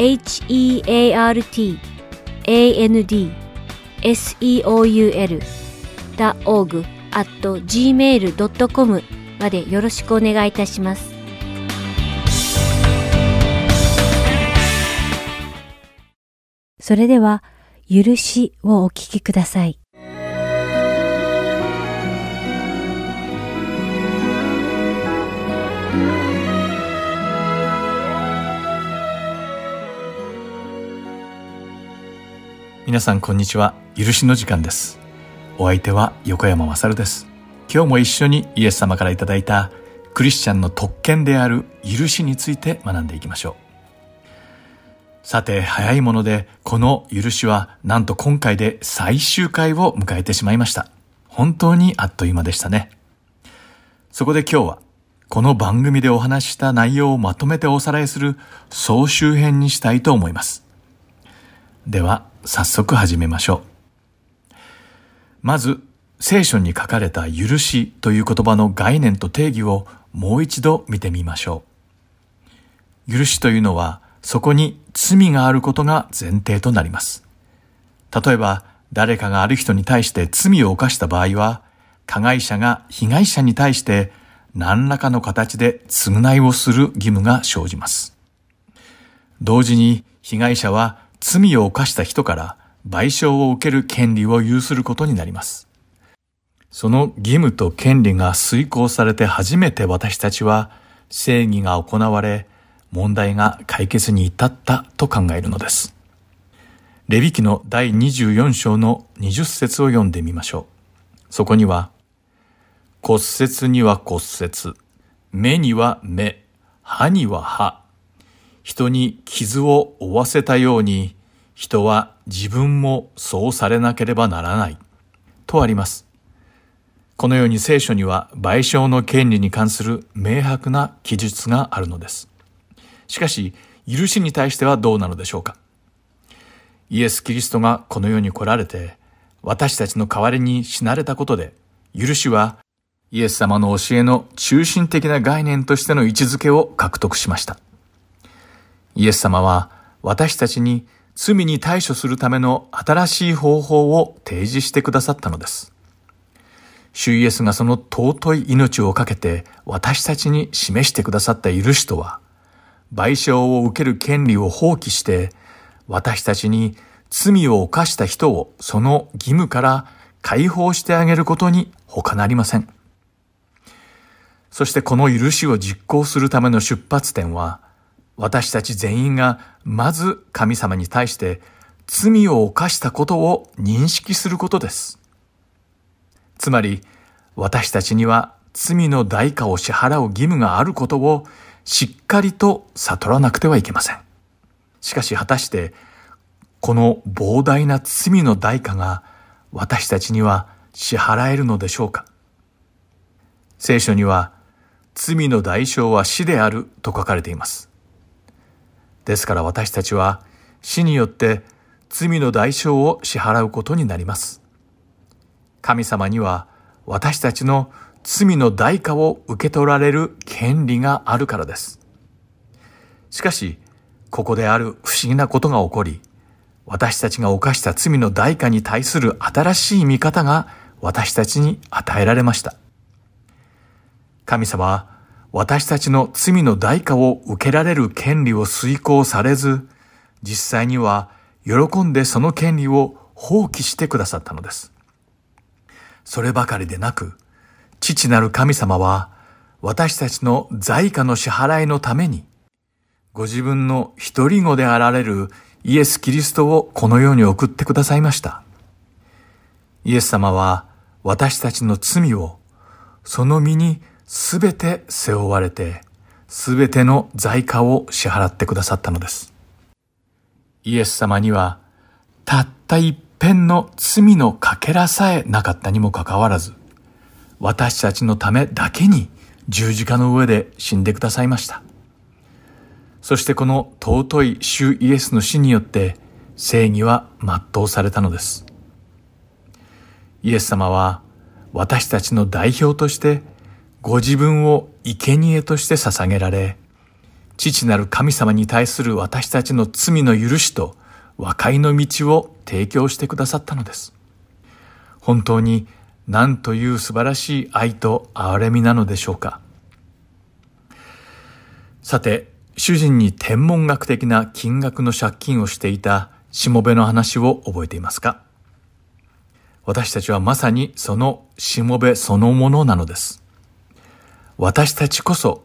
heartandseoul.org at gmail.com までよろしくお願いいたします。それでは、許しをお聞きください。皆さんこんにちは。許しの時間です。お相手は横山まさるです。今日も一緒にイエス様からいただいたクリスチャンの特権である許しについて学んでいきましょう。さて、早いもので、この許しはなんと今回で最終回を迎えてしまいました。本当にあっという間でしたね。そこで今日は、この番組でお話しした内容をまとめておさらいする総集編にしたいと思います。では、早速始めましょう。まず、聖書に書かれた許しという言葉の概念と定義をもう一度見てみましょう。許しというのは、そこに罪があることが前提となります。例えば、誰かがある人に対して罪を犯した場合は、加害者が被害者に対して何らかの形で償いをする義務が生じます。同時に被害者は罪を犯した人から賠償を受ける権利を有することになります。その義務と権利が遂行されて初めて私たちは正義が行われ、問題が解決に至ったと考えるのです。レビ記の第24章の20節を読んでみましょう。そこには、骨折には骨折、目には目、歯には歯、人に傷を負わせたように、人は自分もそうされなければならない。とあります。このように聖書には賠償の権利に関する明白な記述があるのです。しかし、許しに対してはどうなのでしょうかイエス・キリストがこの世に来られて、私たちの代わりに死なれたことで、許しはイエス様の教えの中心的な概念としての位置づけを獲得しました。イエス様は私たちに罪に対処するための新しい方法を提示してくださったのです。主イエスがその尊い命をかけて私たちに示してくださった許しとは、賠償を受ける権利を放棄して、私たちに罪を犯した人をその義務から解放してあげることに他なりません。そしてこの許しを実行するための出発点は、私たち全員がまず神様に対して罪を犯したことを認識することです。つまり、私たちには罪の代価を支払う義務があることをしっかりと悟らなくてはいけません。しかし果たして、この膨大な罪の代価が私たちには支払えるのでしょうか聖書には、罪の代償は死であると書かれています。ですから私たちは死によって罪の代償を支払うことになります。神様には私たちの罪の代価を受け取られる権利があるからです。しかし、ここである不思議なことが起こり、私たちが犯した罪の代価に対する新しい見方が私たちに与えられました。神様は私たちの罪の代価を受けられる権利を遂行されず、実際には喜んでその権利を放棄してくださったのです。そればかりでなく、父なる神様は私たちの罪価の支払いのために、ご自分の一人子であられるイエス・キリストをこの世に送ってくださいました。イエス様は私たちの罪をその身にすべて背負われて、すべての罪過を支払ってくださったのです。イエス様には、たった一片の罪のかけらさえなかったにもかかわらず、私たちのためだけに十字架の上で死んでくださいました。そしてこの尊い主イエスの死によって正義は全うされたのです。イエス様は私たちの代表としてご自分を生贄として捧げられ、父なる神様に対する私たちの罪の許しと和解の道を提供してくださったのです。本当に何という素晴らしい愛と憐れみなのでしょうか。さて、主人に天文学的な金額の借金をしていたしもべの話を覚えていますか？私たちはまさにそのしもべそのものなのです。私たちこそ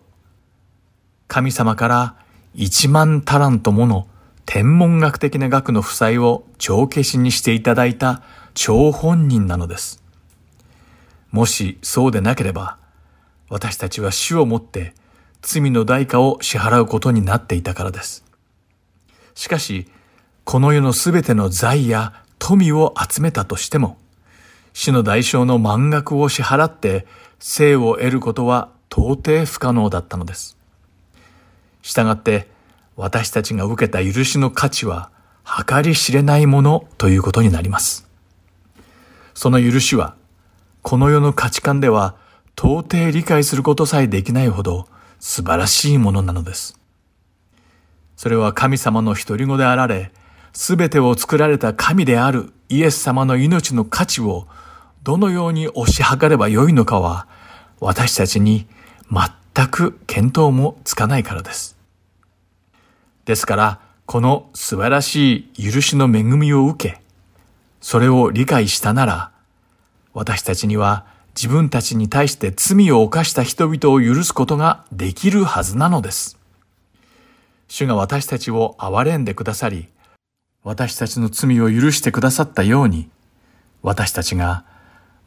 神様から一万タラントもの天文学的な額の負債を帳消しにしていただいた張本人なのです。もしそうでなければ、私たちは死をもって罪の代価を支払うことになっていたからです。しかし、この世のすべての財や富を集めたとしても、死の代償の満額を支払って生を得ることは到底不可能だったのです。したがって、私たちが受けた許しの価値は計り知れないものということになります。その許しは、この世の価値観では到底理解することさえできないほど素晴らしいものなのです。それは神様の独り子であられ、すべてを作られた神であるイエス様の命の価値をどのように推し量ればよいのかは、私たちに全く見当もつかないからです。ですから、この素晴らしい許しの恵みを受け、それを理解したなら、私たちには自分たちに対して罪を犯した人々を許すことができるはずなのです。主が私たちを憐れんでくださり、私たちの罪を許してくださったように、私たちが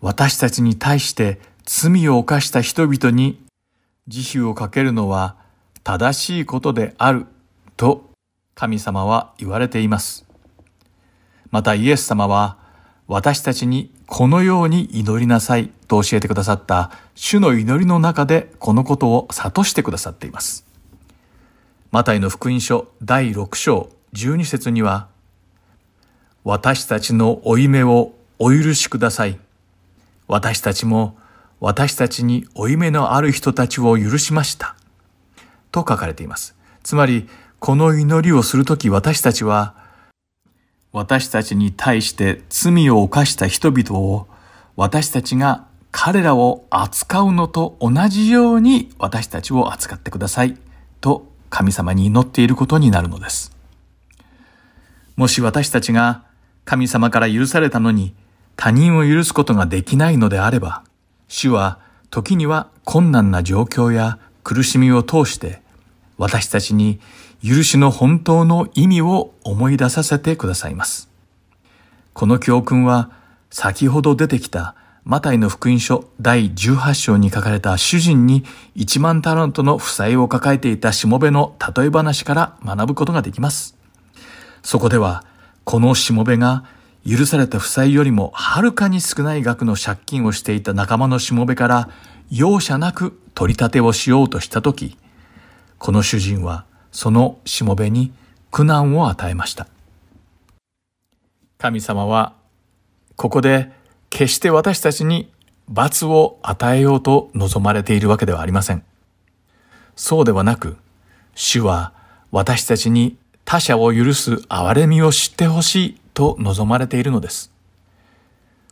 私たちに対して罪を犯した人々に慈悲をかけるのは正しいことであると神様は言われています。またイエス様は私たちにこのように祈りなさいと教えてくださった主の祈りの中でこのことを諭してくださっています。マタイの福音書第6章12節には私たちの負い目をお許しください。私たちも私たちに負い目のある人たちを許しました。と書かれています。つまり、この祈りをするとき私たちは、私たちに対して罪を犯した人々を、私たちが彼らを扱うのと同じように私たちを扱ってください。と神様に祈っていることになるのです。もし私たちが神様から許されたのに他人を許すことができないのであれば、主は時には困難な状況や苦しみを通して私たちに許しの本当の意味を思い出させてくださいます。この教訓は先ほど出てきたマタイの福音書第18章に書かれた主人に1万タラントの負債を抱えていたしもべの例え話から学ぶことができます。そこでは、このしもべが許された負債よりもはるかに少ない額の借金をしていた仲間のしもべから容赦なく取り立てをしようとしたとき、この主人はそのしもべに苦難を与えました。神様はここで決して私たちに罰を与えようと望まれているわけではありません。そうではなく、主は私たちに他者を許す憐れみを知ってほしいと望まれているのです。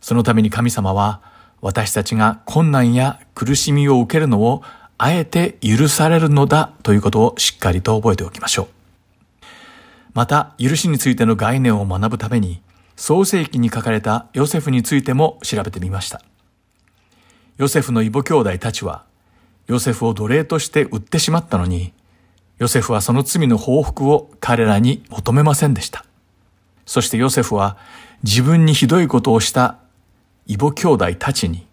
そのために神様は私たちが困難や苦しみを受けるのをあえて許されるのだということをしっかりと覚えておきましょう。また、許しについての概念を学ぶために、創世記に書かれたヨセフについても調べてみました。ヨセフの異母兄弟たちは、ヨセフを奴隷として売ってしまったのに、ヨセフはその罪の報復を彼らに求めませんでした。そしてヨセフは自分にひどいことをした異母兄弟たちに、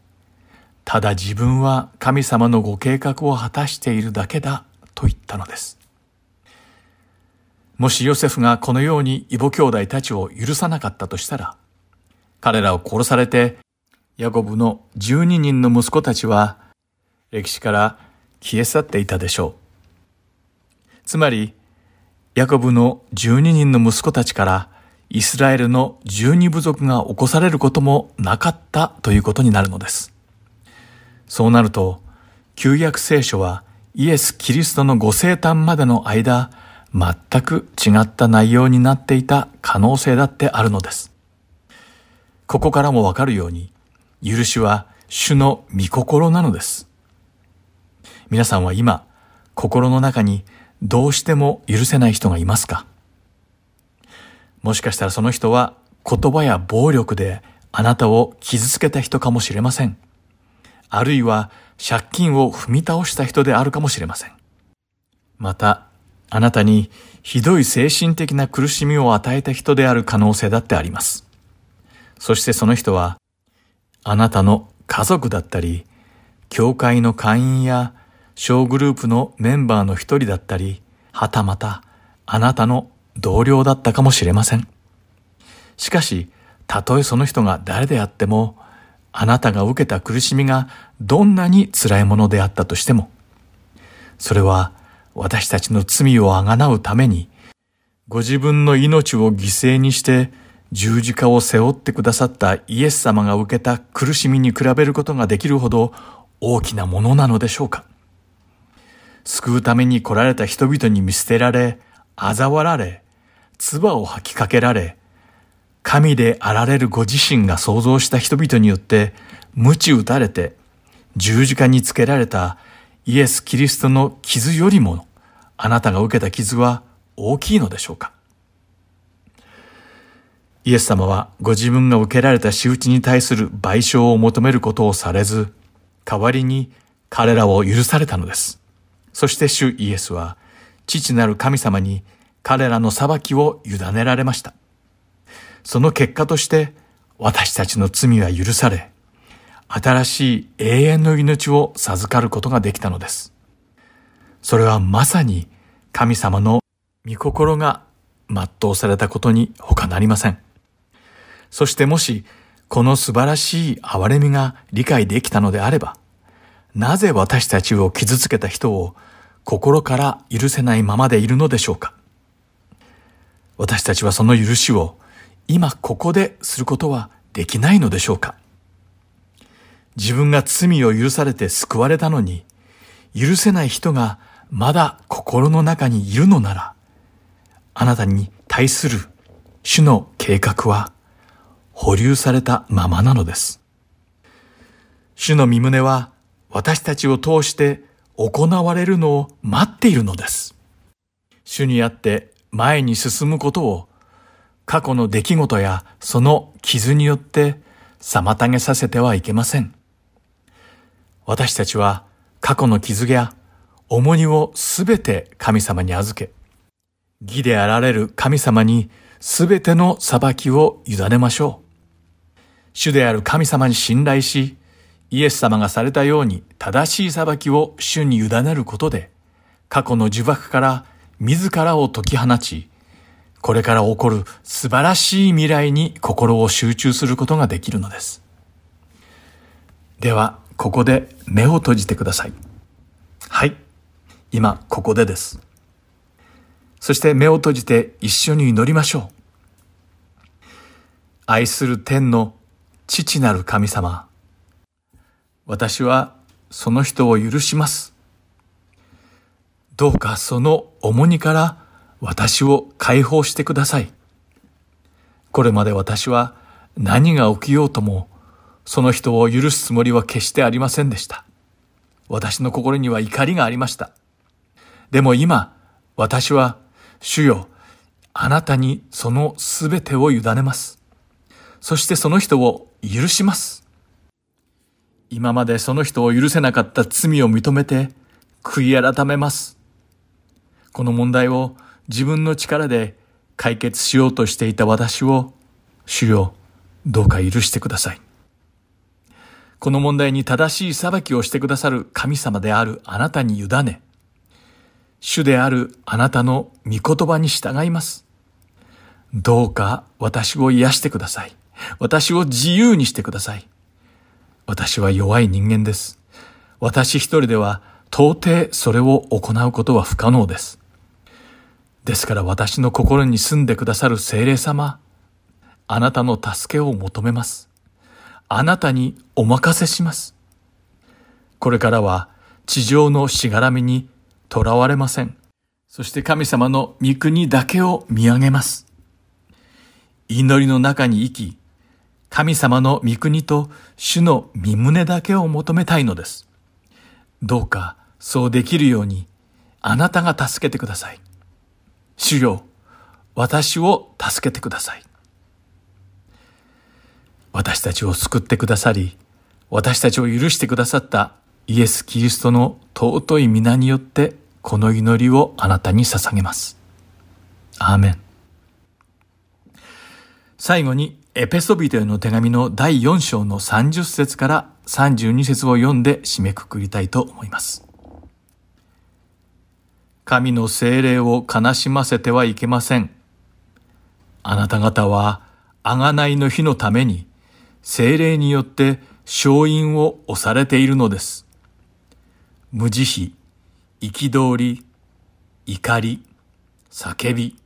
ただ自分は神様のご計画を果たしているだけだと言ったのです。もしヨセフがこのように異母兄弟たちを許さなかったとしたら、彼らを殺されて、ヤコブの12人の息子たちは歴史から消え去っていたでしょう。つまり、ヤコブの12人の息子たちからイスラエルの12部族が起こされることもなかったということになるのです。そうなると、旧約聖書はイエス・キリストのご生誕までの間、全く違った内容になっていた可能性だってあるのです。ここからもわかるように、許しは主の御心なのです。皆さんは今、心の中にどうしても許せない人がいますか？もしかしたらその人は言葉や暴力であなたを傷つけた人かもしれません。あるいは借金を踏み倒した人であるかもしれません。また、あなたにひどい精神的な苦しみを与えた人である可能性だってあります。そしてその人は、あなたの家族だったり、教会の会員や小グループのメンバーの一人だったり、はたまたあなたの同僚だったかもしれません。しかし、たとえその人が誰であっても、あなたが受けた苦しみがどんなに辛いものであったとしても、それは私たちの罪をあがなうために、ご自分の命を犠牲にして十字架を背負ってくださったイエス様が受けた苦しみに比べることができるほど大きなものなのでしょうか救うために来られた人々に見捨てられ、嘲笑られ、唾を吐きかけられ、神であられるご自身が創造した人々によって鞭打たれて十字架につけられたイエス・キリストの傷よりも、あなたが受けた傷は大きいのでしょうかイエス様はご自分が受けられた仕打ちに対する賠償を求めることをされず、代わりに彼らを許されたのです。そして主イエスは、父なる神様に彼らの裁きを委ねられました。その結果として私たちの罪は許され、新しい永遠の命を授かることができたのです。それはまさに神様の御心が全うされたことに他なりません。そしてもし、この素晴らしい憐れみが理解できたのであれば、なぜ私たちを傷つけた人を心から許せないままでいるのでしょうか私たちはその許しを今ここですることはできないのでしょうか？自分が罪を許されて救われたのに、許せない人がまだ心の中にいるのなら、あなたに対する主の計画は保留されたままなのです。主の身胸は私たちを通して行われるのを待っているのです。主にあって前に進むことを過去の出来事やその傷によって妨げさせてはいけません。私たちは過去の傷や重荷をすべて神様に預け、義であられる神様にすべての裁きを委ねましょう。主である神様に信頼し、イエス様がされたように正しい裁きを主に委ねることで、過去の呪縛から自らを解き放ち、これから起こる素晴らしい未来に心を集中することができるのです。では、ここで目を閉じてください。はい。今、ここでです。そして目を閉じて一緒に祈りましょう。愛する天の父なる神様。私はその人を許します。どうかその重荷から私を解放してください。これまで私は何が起きようともその人を許すつもりは決してありませんでした。私の心には怒りがありました。でも今、私は、主よ、あなたにそのすべてを委ねます。そしてその人を許します。今までその人を許せなかった罪を認めて、悔い改めます。この問題を自分の力で解決しようとしていた私を、主よ、どうか許してください。この問題に正しい裁きをしてくださる神様であるあなたに委ね、主であるあなたの御言葉に従います。どうか私を癒してください。私を自由にしてください。私は弱い人間です。私一人では到底それを行うことは不可能です。ですから私の心に住んでくださる精霊様、あなたの助けを求めます。あなたにお任せします。これからは地上のしがらみにとらわれません。そして神様の御国だけを見上げます。祈りの中に生き、神様の御国と主の身胸だけを求めたいのです。どうかそうできるようにあなたが助けてください。主よ、私を助けてください。私たちを救ってくださり、私たちを許してくださったイエス・キリストの尊い皆によって、この祈りをあなたに捧げます。アーメン。最後に、エペソビトへの手紙の第4章の30節から32節を読んで締めくくりたいと思います。神の精霊を悲しませてはいけません。あなた方は、あがないの日のために、精霊によって勝因を押されているのです。無慈悲、憤り、怒り、叫び、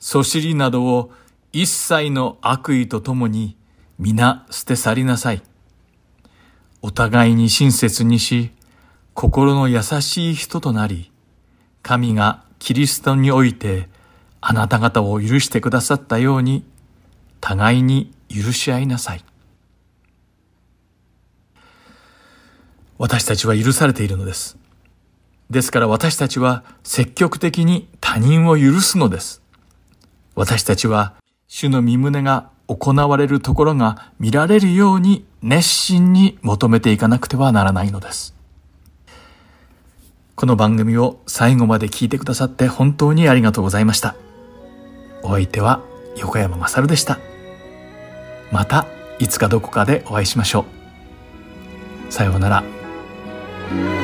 そしりなどを一切の悪意とともに皆捨て去りなさい。お互いに親切にし、心の優しい人となり、神がキリストにおいてあなた方を許してくださったように、互いに許し合いなさい。私たちは許されているのです。ですから私たちは積極的に他人を許すのです。私たちは主の身胸が行われるところが見られるように熱心に求めていかなくてはならないのです。この番組を最後まで聞いてくださって本当にありがとうございました。お相手は横山まさるでした。またいつかどこかでお会いしましょう。さようなら。